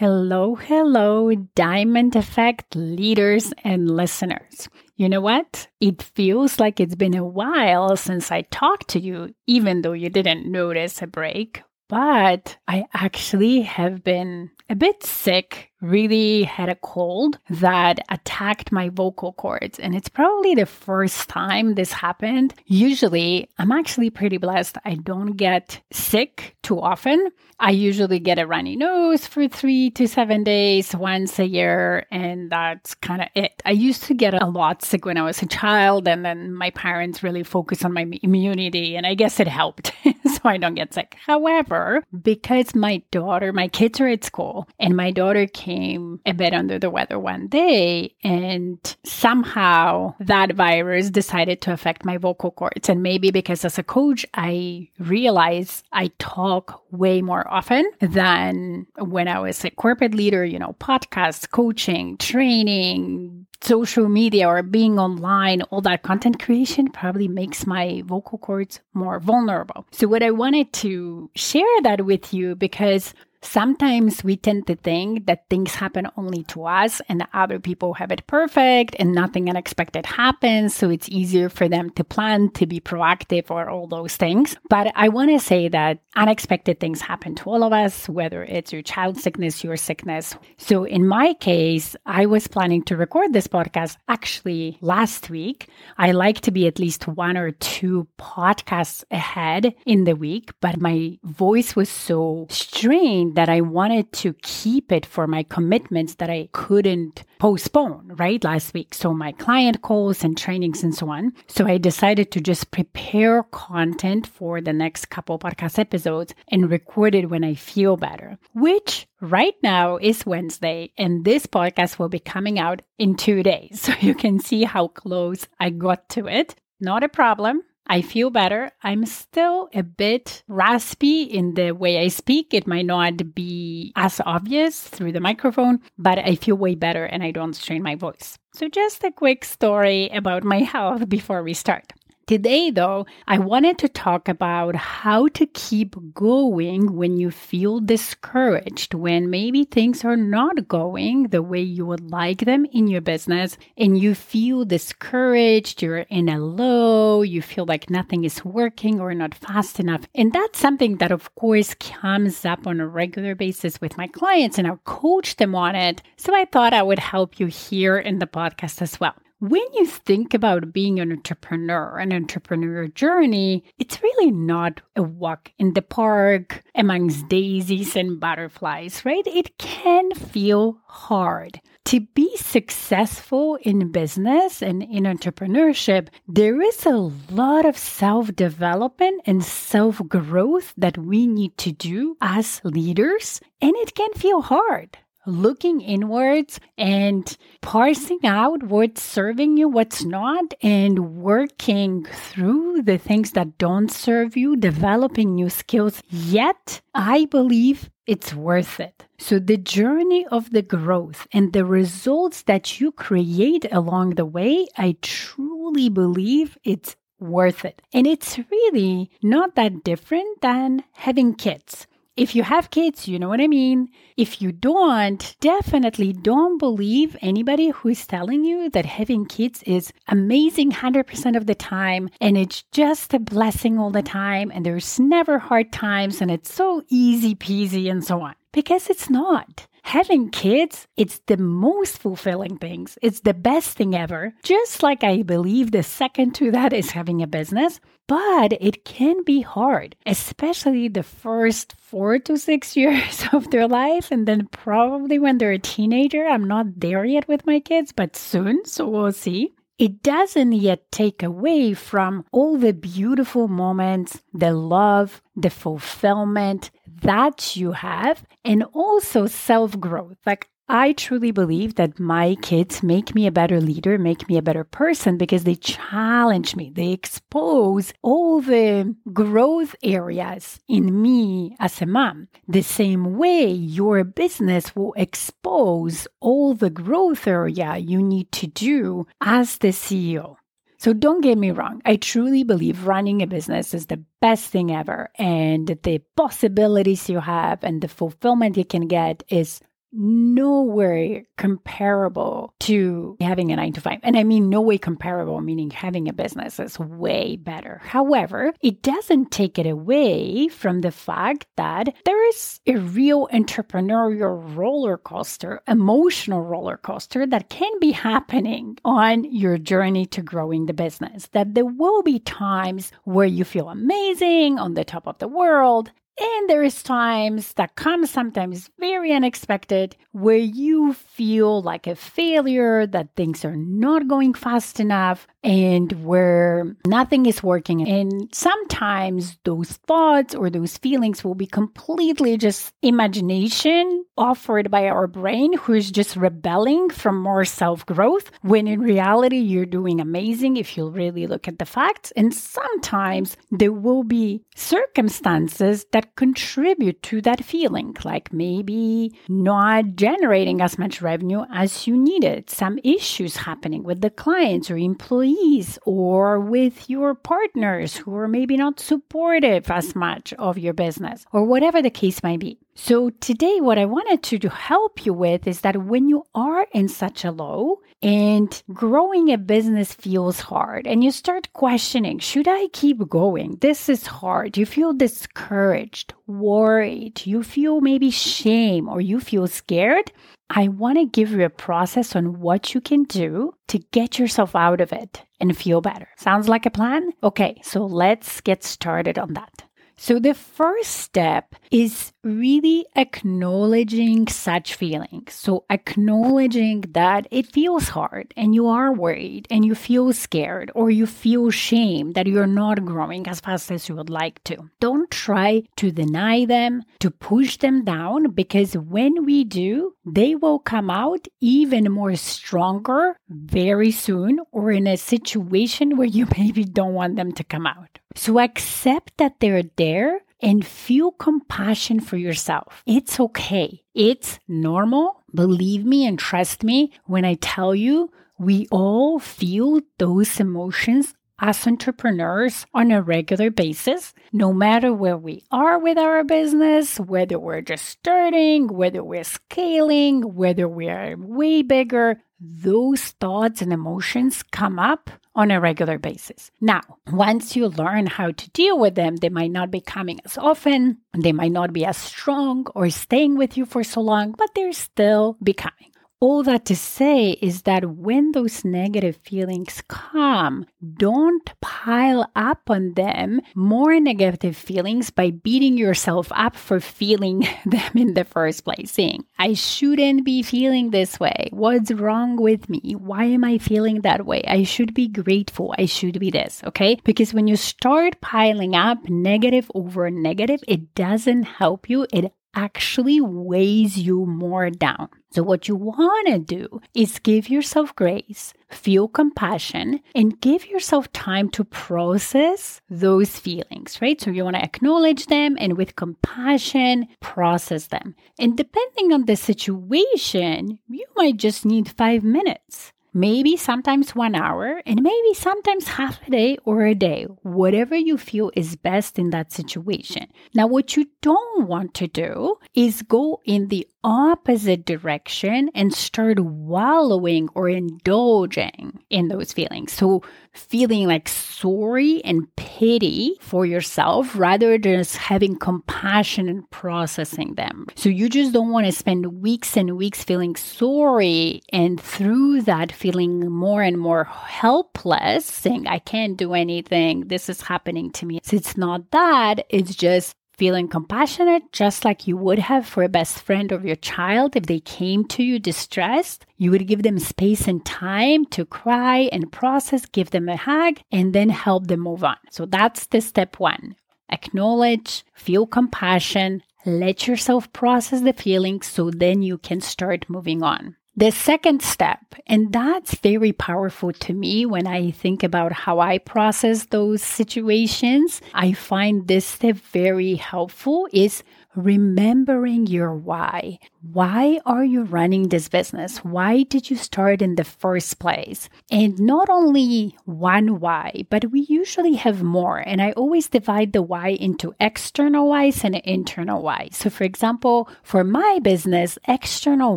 Hello, hello, Diamond Effect leaders and listeners. You know what? It feels like it's been a while since I talked to you, even though you didn't notice a break. But I actually have been a bit sick really had a cold that attacked my vocal cords. And it's probably the first time this happened. Usually, I'm actually pretty blessed. I don't get sick too often. I usually get a runny nose for three to seven days once a year, and that's kind of it. I used to get a lot sick when I was a child, and then my parents really focused on my immunity, and I guess it helped so I don't get sick. However, because my daughter, my kids are at school, and my daughter came became a bit under the weather one day and somehow that virus decided to affect my vocal cords. And maybe because as a coach, I realize I talk way more often than when I was a corporate leader, you know, podcast, coaching, training, social media or being online, all that content creation probably makes my vocal cords more vulnerable. So what I wanted to share that with you because Sometimes we tend to think that things happen only to us and other people have it perfect and nothing unexpected happens. So it's easier for them to plan, to be proactive, or all those things. But I want to say that unexpected things happen to all of us, whether it's your child sickness, your sickness. So in my case, I was planning to record this podcast actually last week. I like to be at least one or two podcasts ahead in the week, but my voice was so strained that I wanted to keep it for my commitments that I couldn't postpone, right? Last week. So my client calls and trainings and so on. So I decided to just prepare content for the next couple podcast episodes and record it when I feel better, which right now is Wednesday. And this podcast will be coming out in two days. So you can see how close I got to it. Not a problem. I feel better. I'm still a bit raspy in the way I speak. It might not be as obvious through the microphone, but I feel way better and I don't strain my voice. So, just a quick story about my health before we start. Today, though, I wanted to talk about how to keep going when you feel discouraged, when maybe things are not going the way you would like them in your business, and you feel discouraged, you're in a low, you feel like nothing is working or not fast enough. And that's something that, of course, comes up on a regular basis with my clients, and I coach them on it. So I thought I would help you here in the podcast as well. When you think about being an entrepreneur, an entrepreneur journey, it's really not a walk in the park amongst daisies and butterflies, right? It can feel hard. To be successful in business and in entrepreneurship, there is a lot of self development and self growth that we need to do as leaders, and it can feel hard looking inwards and parsing out what's serving you, what's not, and working through the things that don't serve you, developing new skills. Yet, I believe it's worth it. So, the journey of the growth and the results that you create along the way, I truly believe it's worth it. And it's really not that different than having kids. If you have kids, you know what I mean. If you don't, definitely don't believe anybody who is telling you that having kids is amazing 100% of the time and it's just a blessing all the time and there's never hard times and it's so easy peasy and so on. Because it's not. Having kids, it's the most fulfilling things. It's the best thing ever. Just like I believe the second to that is having a business, but it can be hard, especially the first four to six years of their life. And then probably when they're a teenager, I'm not there yet with my kids, but soon. So we'll see it doesn't yet take away from all the beautiful moments, the love, the fulfillment that you have, and also self growth. Like I truly believe that my kids make me a better leader, make me a better person because they challenge me. They expose all the growth areas in me as a mom. The same way your business will expose all the growth area you need to do as the CEO. So don't get me wrong. I truly believe running a business is the best thing ever. And the possibilities you have and the fulfillment you can get is no way comparable to having a nine to five. And I mean, no way comparable, meaning having a business is way better. However, it doesn't take it away from the fact that there is a real entrepreneurial roller coaster, emotional roller coaster that can be happening on your journey to growing the business. That there will be times where you feel amazing on the top of the world and there is times that come sometimes very unexpected where you feel like a failure, that things are not going fast enough, and where nothing is working. And sometimes those thoughts or those feelings will be completely just imagination offered by our brain, who is just rebelling from more self growth, when in reality, you're doing amazing if you really look at the facts. And sometimes there will be circumstances that contribute to that feeling, like maybe not generating as much revenue as you needed, some issues happening with the clients or employees or with your partners who are maybe not supportive as much of your business or whatever the case might be. So, today, what I wanted to, help you with is that when you are in such a low and growing a business feels hard, and you start questioning, should I keep going? This is hard. You feel discouraged, worried, you feel maybe shame, or you feel scared. I want to give you a process on what you can do to get yourself out of it and feel better. Sounds like a plan? Okay, so let's get started on that. So, the first step is really acknowledging such feelings. So, acknowledging that it feels hard and you are worried and you feel scared or you feel shame that you're not growing as fast as you would like to. Don't try to deny them, to push them down, because when we do, they will come out even more stronger very soon or in a situation where you maybe don't want them to come out. So accept that they're there and feel compassion for yourself. It's okay. It's normal. Believe me and trust me when I tell you we all feel those emotions as entrepreneurs on a regular basis, no matter where we are with our business, whether we're just starting, whether we're scaling, whether we are way bigger, those thoughts and emotions come up on a regular basis. Now, once you learn how to deal with them, they might not be coming as often, they might not be as strong or staying with you for so long, but they're still becoming. All that to say is that when those negative feelings come, don't pile up on them more negative feelings by beating yourself up for feeling them in the first place, saying, I shouldn't be feeling this way. What's wrong with me? Why am I feeling that way? I should be grateful. I should be this, okay? Because when you start piling up negative over negative, it doesn't help you. It actually weighs you more down. So, what you want to do is give yourself grace, feel compassion, and give yourself time to process those feelings, right? So, you want to acknowledge them and with compassion, process them. And depending on the situation, you might just need five minutes maybe sometimes one hour, and maybe sometimes half a day or a day, whatever you feel is best in that situation. Now, what you don't want to do is go in the opposite direction and start wallowing or indulging in those feelings. So, feeling like sorry and pity for yourself rather than just having compassion and processing them. So, you just don't want to spend weeks and weeks feeling sorry and through that feeling more and more helpless, saying, I can't do anything, this is happening to me. So, it's not that, it's just feeling compassionate, just like you would have for a best friend of your child if they came to you distressed. You would give them space and time to cry and process, give them a hug, and then help them move on. So that's the step one. Acknowledge, feel compassion, let yourself process the feelings so then you can start moving on. The second step, and that's very powerful to me when I think about how I process those situations, I find this step very helpful, is remembering your why. Why are you running this business? Why did you start in the first place? And not only one why, but we usually have more. And I always divide the why into external whys and internal whys. So, for example, for my business, external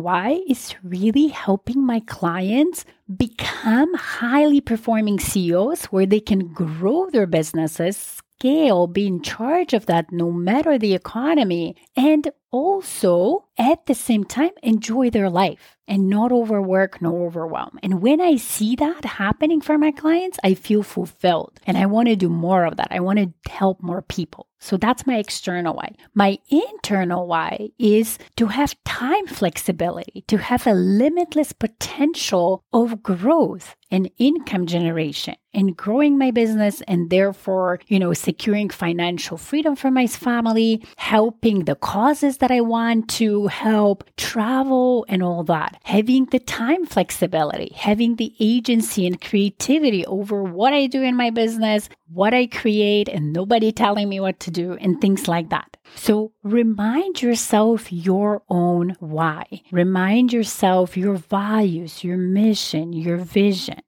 why is really helping my clients become highly performing CEOs where they can grow their businesses, scale, be in charge of that no matter the economy, and also at the same time enjoy their life and not overwork, nor overwhelm. And when I see that happening for my clients, I feel fulfilled and I want to do more of that. I want to help more people. So that's my external why. My internal why is to have time flexibility, to have a limitless potential of growth and income generation and growing my business and therefore, you know, securing financial freedom for my family, helping the causes that I want to help, travel and all that. Having the time flexibility, having the agency and creativity over what I do in my business, what I create and nobody telling me what to do and things like that. So remind yourself your own why. Remind yourself your values, your mission, your vision.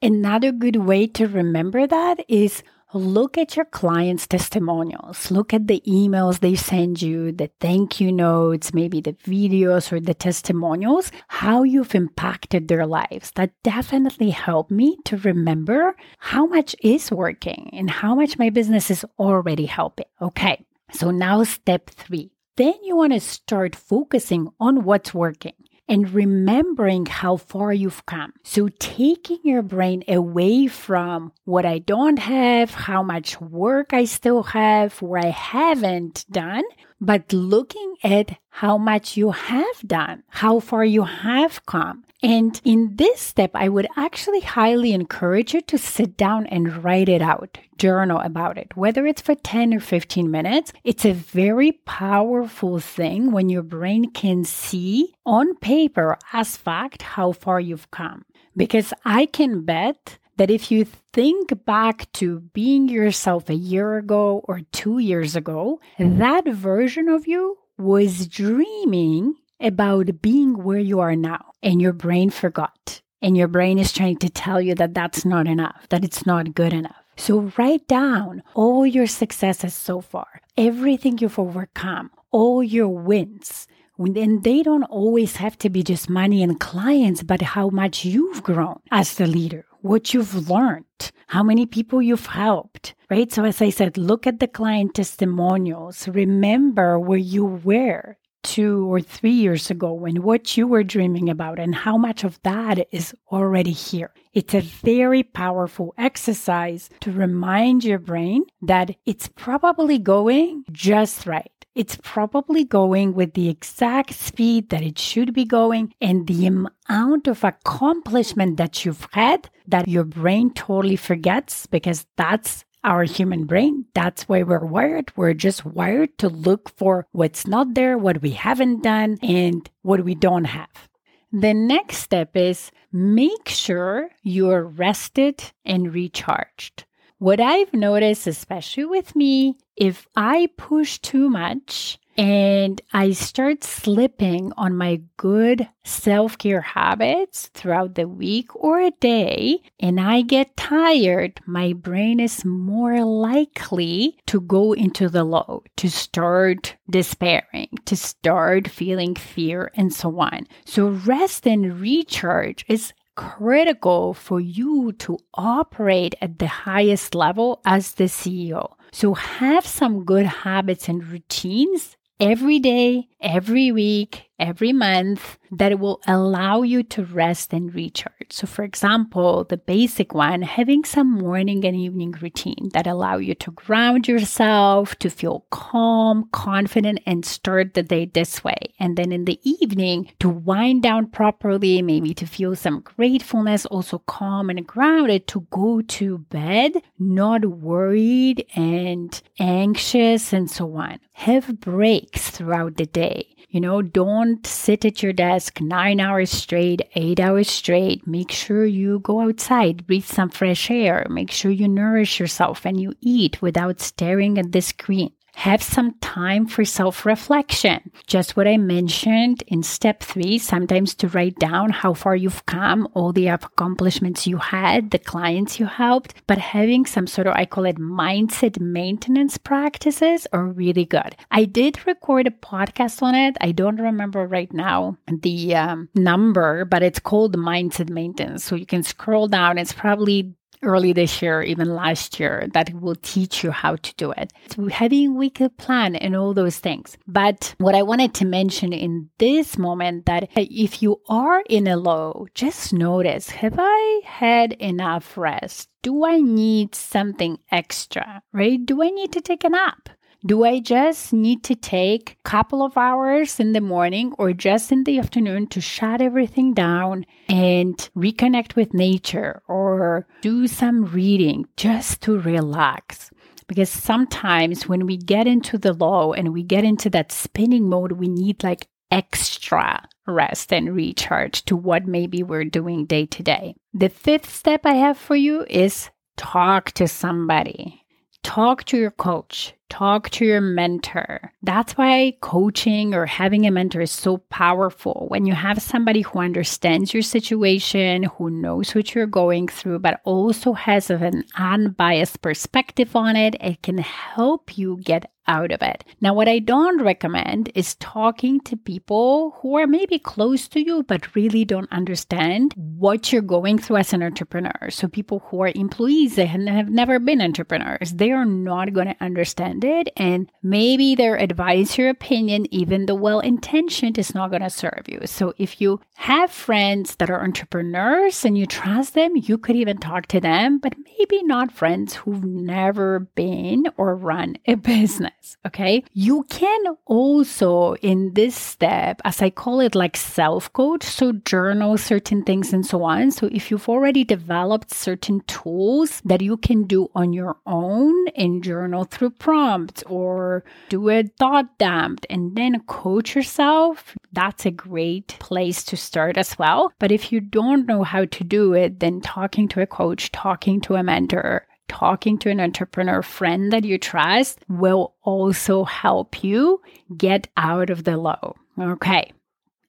Another good way to remember that is look at your clients' testimonials. Look at the emails they send you, the thank you notes, maybe the videos or the testimonials, how you've impacted their lives. That definitely helped me to remember how much is working and how much my business is already helping. Okay. So now step three. Then you want to start focusing on what's working and remembering how far you've come. So, taking your brain away from what I don't have, how much work I still have, where I haven't done, but looking at how much you have done, how far you have come. And in this step, I would actually highly encourage you to sit down and write it out, journal about it, whether it's for 10 or 15 minutes. It's a very powerful thing when your brain can see on paper as fact how far you've come. Because I can bet that if you think back to being yourself a year ago or two years ago, that version of you was dreaming about being where you are now, and your brain forgot. And your brain is trying to tell you that that's not enough, that it's not good enough. So write down all your successes so far, everything you've overcome, all your wins, and they don't always have to be just money and clients, but how much you've grown as the leader, what you've learned, how many people you've helped, right? So, as I said, look at the client testimonials. Remember where you were two or three years ago and what you were dreaming about and how much of that is already here. It's a very powerful exercise to remind your brain that it's probably going just right. It's probably going with the exact speed that it should be going and the amount of accomplishment that you've had that your brain totally forgets because that's our human brain. That's why we're wired. We're just wired to look for what's not there, what we haven't done, and what we don't have. The next step is make sure you're rested and recharged. What I've noticed, especially with me, if I push too much, and I start slipping on my good self care habits throughout the week or a day, and I get tired, my brain is more likely to go into the low, to start despairing, to start feeling fear, and so on. So, rest and recharge is critical for you to operate at the highest level as the CEO. So have some good habits and routines every day, every week, every month that will allow you to rest and recharge. So for example, the basic one, having some morning and evening routine that allow you to ground yourself, to feel calm, confident and start the day this way. And then in the evening to wind down properly, maybe to feel some gratefulness, also calm and grounded to go to bed, not worried and anxious and so on. Have breaks throughout the day you know, don't sit at your desk nine hours straight, eight hours straight. Make sure you go outside, breathe some fresh air. Make sure you nourish yourself and you eat without staring at the screen. Have some time for self reflection. Just what I mentioned in step three, sometimes to write down how far you've come, all the accomplishments you had, the clients you helped, but having some sort of, I call it mindset maintenance practices are really good. I did record a podcast on it. I don't remember right now the um, number, but it's called mindset maintenance. So you can scroll down. It's probably early this year, even last year, that will teach you how to do it. So having weekly plan and all those things. But what I wanted to mention in this moment that if you are in a low, just notice, have I had enough rest? Do I need something extra, right? Do I need to take a nap? Do I just need to take a couple of hours in the morning or just in the afternoon to shut everything down and reconnect with nature or do some reading just to relax? Because sometimes when we get into the low and we get into that spinning mode, we need like extra rest and recharge to what maybe we're doing day to day. The fifth step I have for you is talk to somebody. Talk to your coach talk to your mentor. That's why coaching or having a mentor is so powerful. When you have somebody who understands your situation, who knows what you're going through, but also has an unbiased perspective on it, it can help you get out of it. Now, what I don't recommend is talking to people who are maybe close to you, but really don't understand what you're going through as an entrepreneur. So, people who are employees and have never been entrepreneurs, they are not going to understand it. And maybe their advice your opinion, even though well intentioned, is not going to serve you. So, if you have friends that are entrepreneurs and you trust them, you could even talk to them, but maybe not friends who've never been or run a business Okay. You can also, in this step, as I call it, like self coach, so journal certain things and so on. So if you've already developed certain tools that you can do on your own and journal through prompts or do a thought dump and then coach yourself, that's a great place to start as well. But if you don't know how to do it, then talking to a coach, talking to a mentor, talking to an entrepreneur friend that you trust will also help you get out of the low. Okay.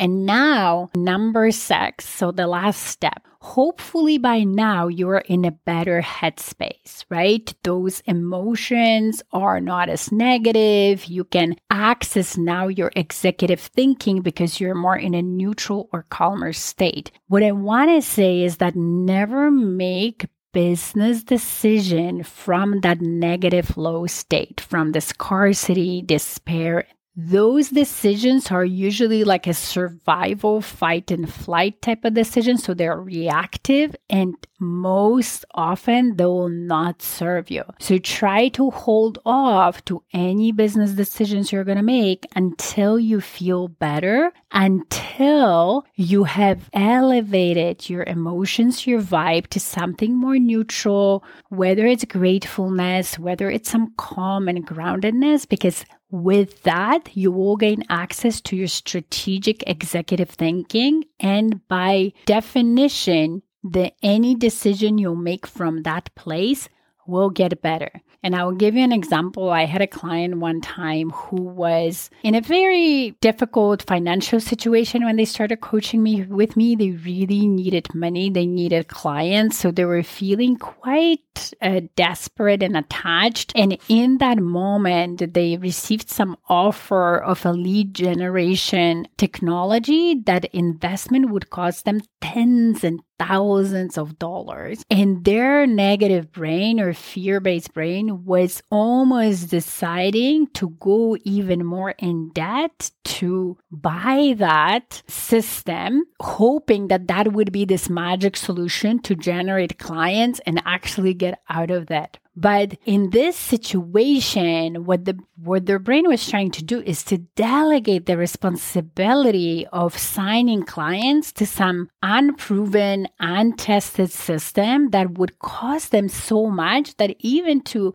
And now, number six. So, the last step. Hopefully, by now, you're in a better headspace, right? Those emotions are not as negative. You can access now your executive thinking because you're more in a neutral or calmer state. What I want to say is that never make business decision from that negative low state, from the scarcity, despair, those decisions are usually like a survival, fight, and flight type of decision. So they're reactive and most often they will not serve you. So try to hold off to any business decisions you're going to make until you feel better, until you have elevated your emotions, your vibe to something more neutral, whether it's gratefulness, whether it's some calm and groundedness, because with that, you will gain access to your strategic executive thinking. And by definition, the any decision you'll make from that place will get better. And I will give you an example. I had a client one time who was in a very difficult financial situation when they started coaching me with me. They really needed money, they needed clients. So they were feeling quite uh, desperate and attached. And in that moment, they received some offer of a lead generation technology that investment would cost them tens and thousands of dollars. And their negative brain or fear based brain was almost deciding to go even more in debt to buy that system, hoping that that would be this magic solution to generate clients and actually get out of that. But in this situation, what the what their brain was trying to do is to delegate the responsibility of signing clients to some unproven, untested system that would cost them so much that even to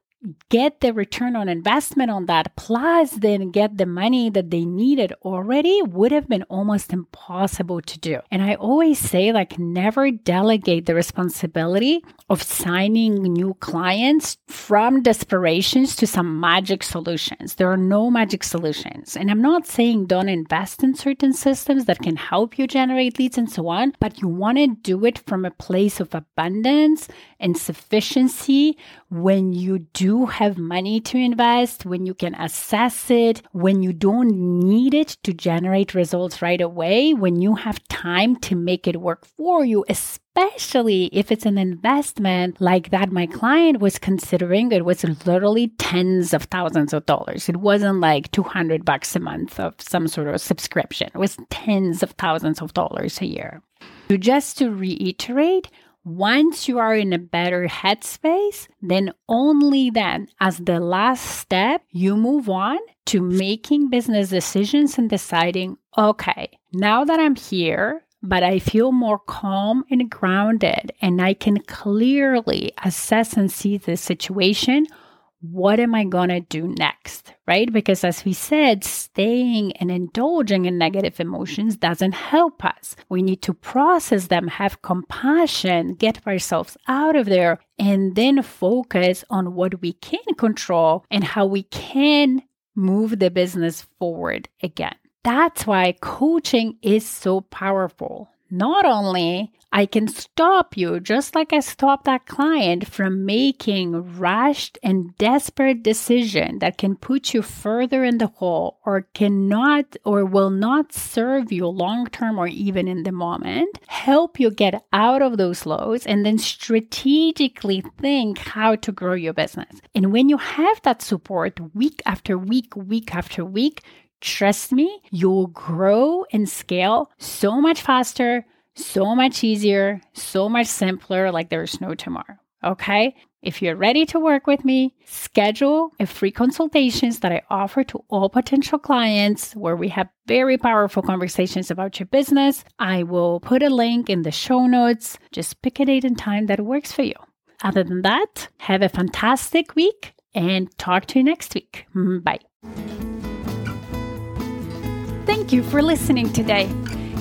get the return on investment on that, plus then get the money that they needed already, would have been almost impossible to do. And I always say, like, never delegate the responsibility of signing new clients from desperations to some magic solutions. There are no magic solutions. And I'm not saying don't invest in certain systems that can help you generate leads and so on, but you want to do it from a place of abundance and sufficiency when you do have money to invest, when you can assess it, when you don't need it to generate results right away, when you have time to make it work for you, especially if it's an investment like that my client was considering. It was literally tens of thousands of dollars. It wasn't like 200 bucks a month of some sort of subscription. It was tens of thousands of dollars a year. So just to reiterate, once you are in a better headspace, then only then, as the last step, you move on to making business decisions and deciding, okay, now that I'm here, but I feel more calm and grounded, and I can clearly assess and see the situation what am I going to do next? Right? Because as we said, staying and indulging in negative emotions doesn't help us. We need to process them, have compassion, get ourselves out of there, and then focus on what we can control and how we can move the business forward again. That's why coaching is so powerful. Not only I can stop you, just like I stopped that client from making rushed and desperate decision that can put you further in the hole or cannot or will not serve you long term or even in the moment, help you get out of those lows and then strategically think how to grow your business. And when you have that support week after week, week after week, Trust me, you'll grow and scale so much faster, so much easier, so much simpler, like there's no tomorrow. Okay? If you're ready to work with me, schedule a free consultations that I offer to all potential clients where we have very powerful conversations about your business. I will put a link in the show notes. Just pick a date and time that works for you. Other than that, have a fantastic week and talk to you next week. Mm, bye. Thank you for listening today.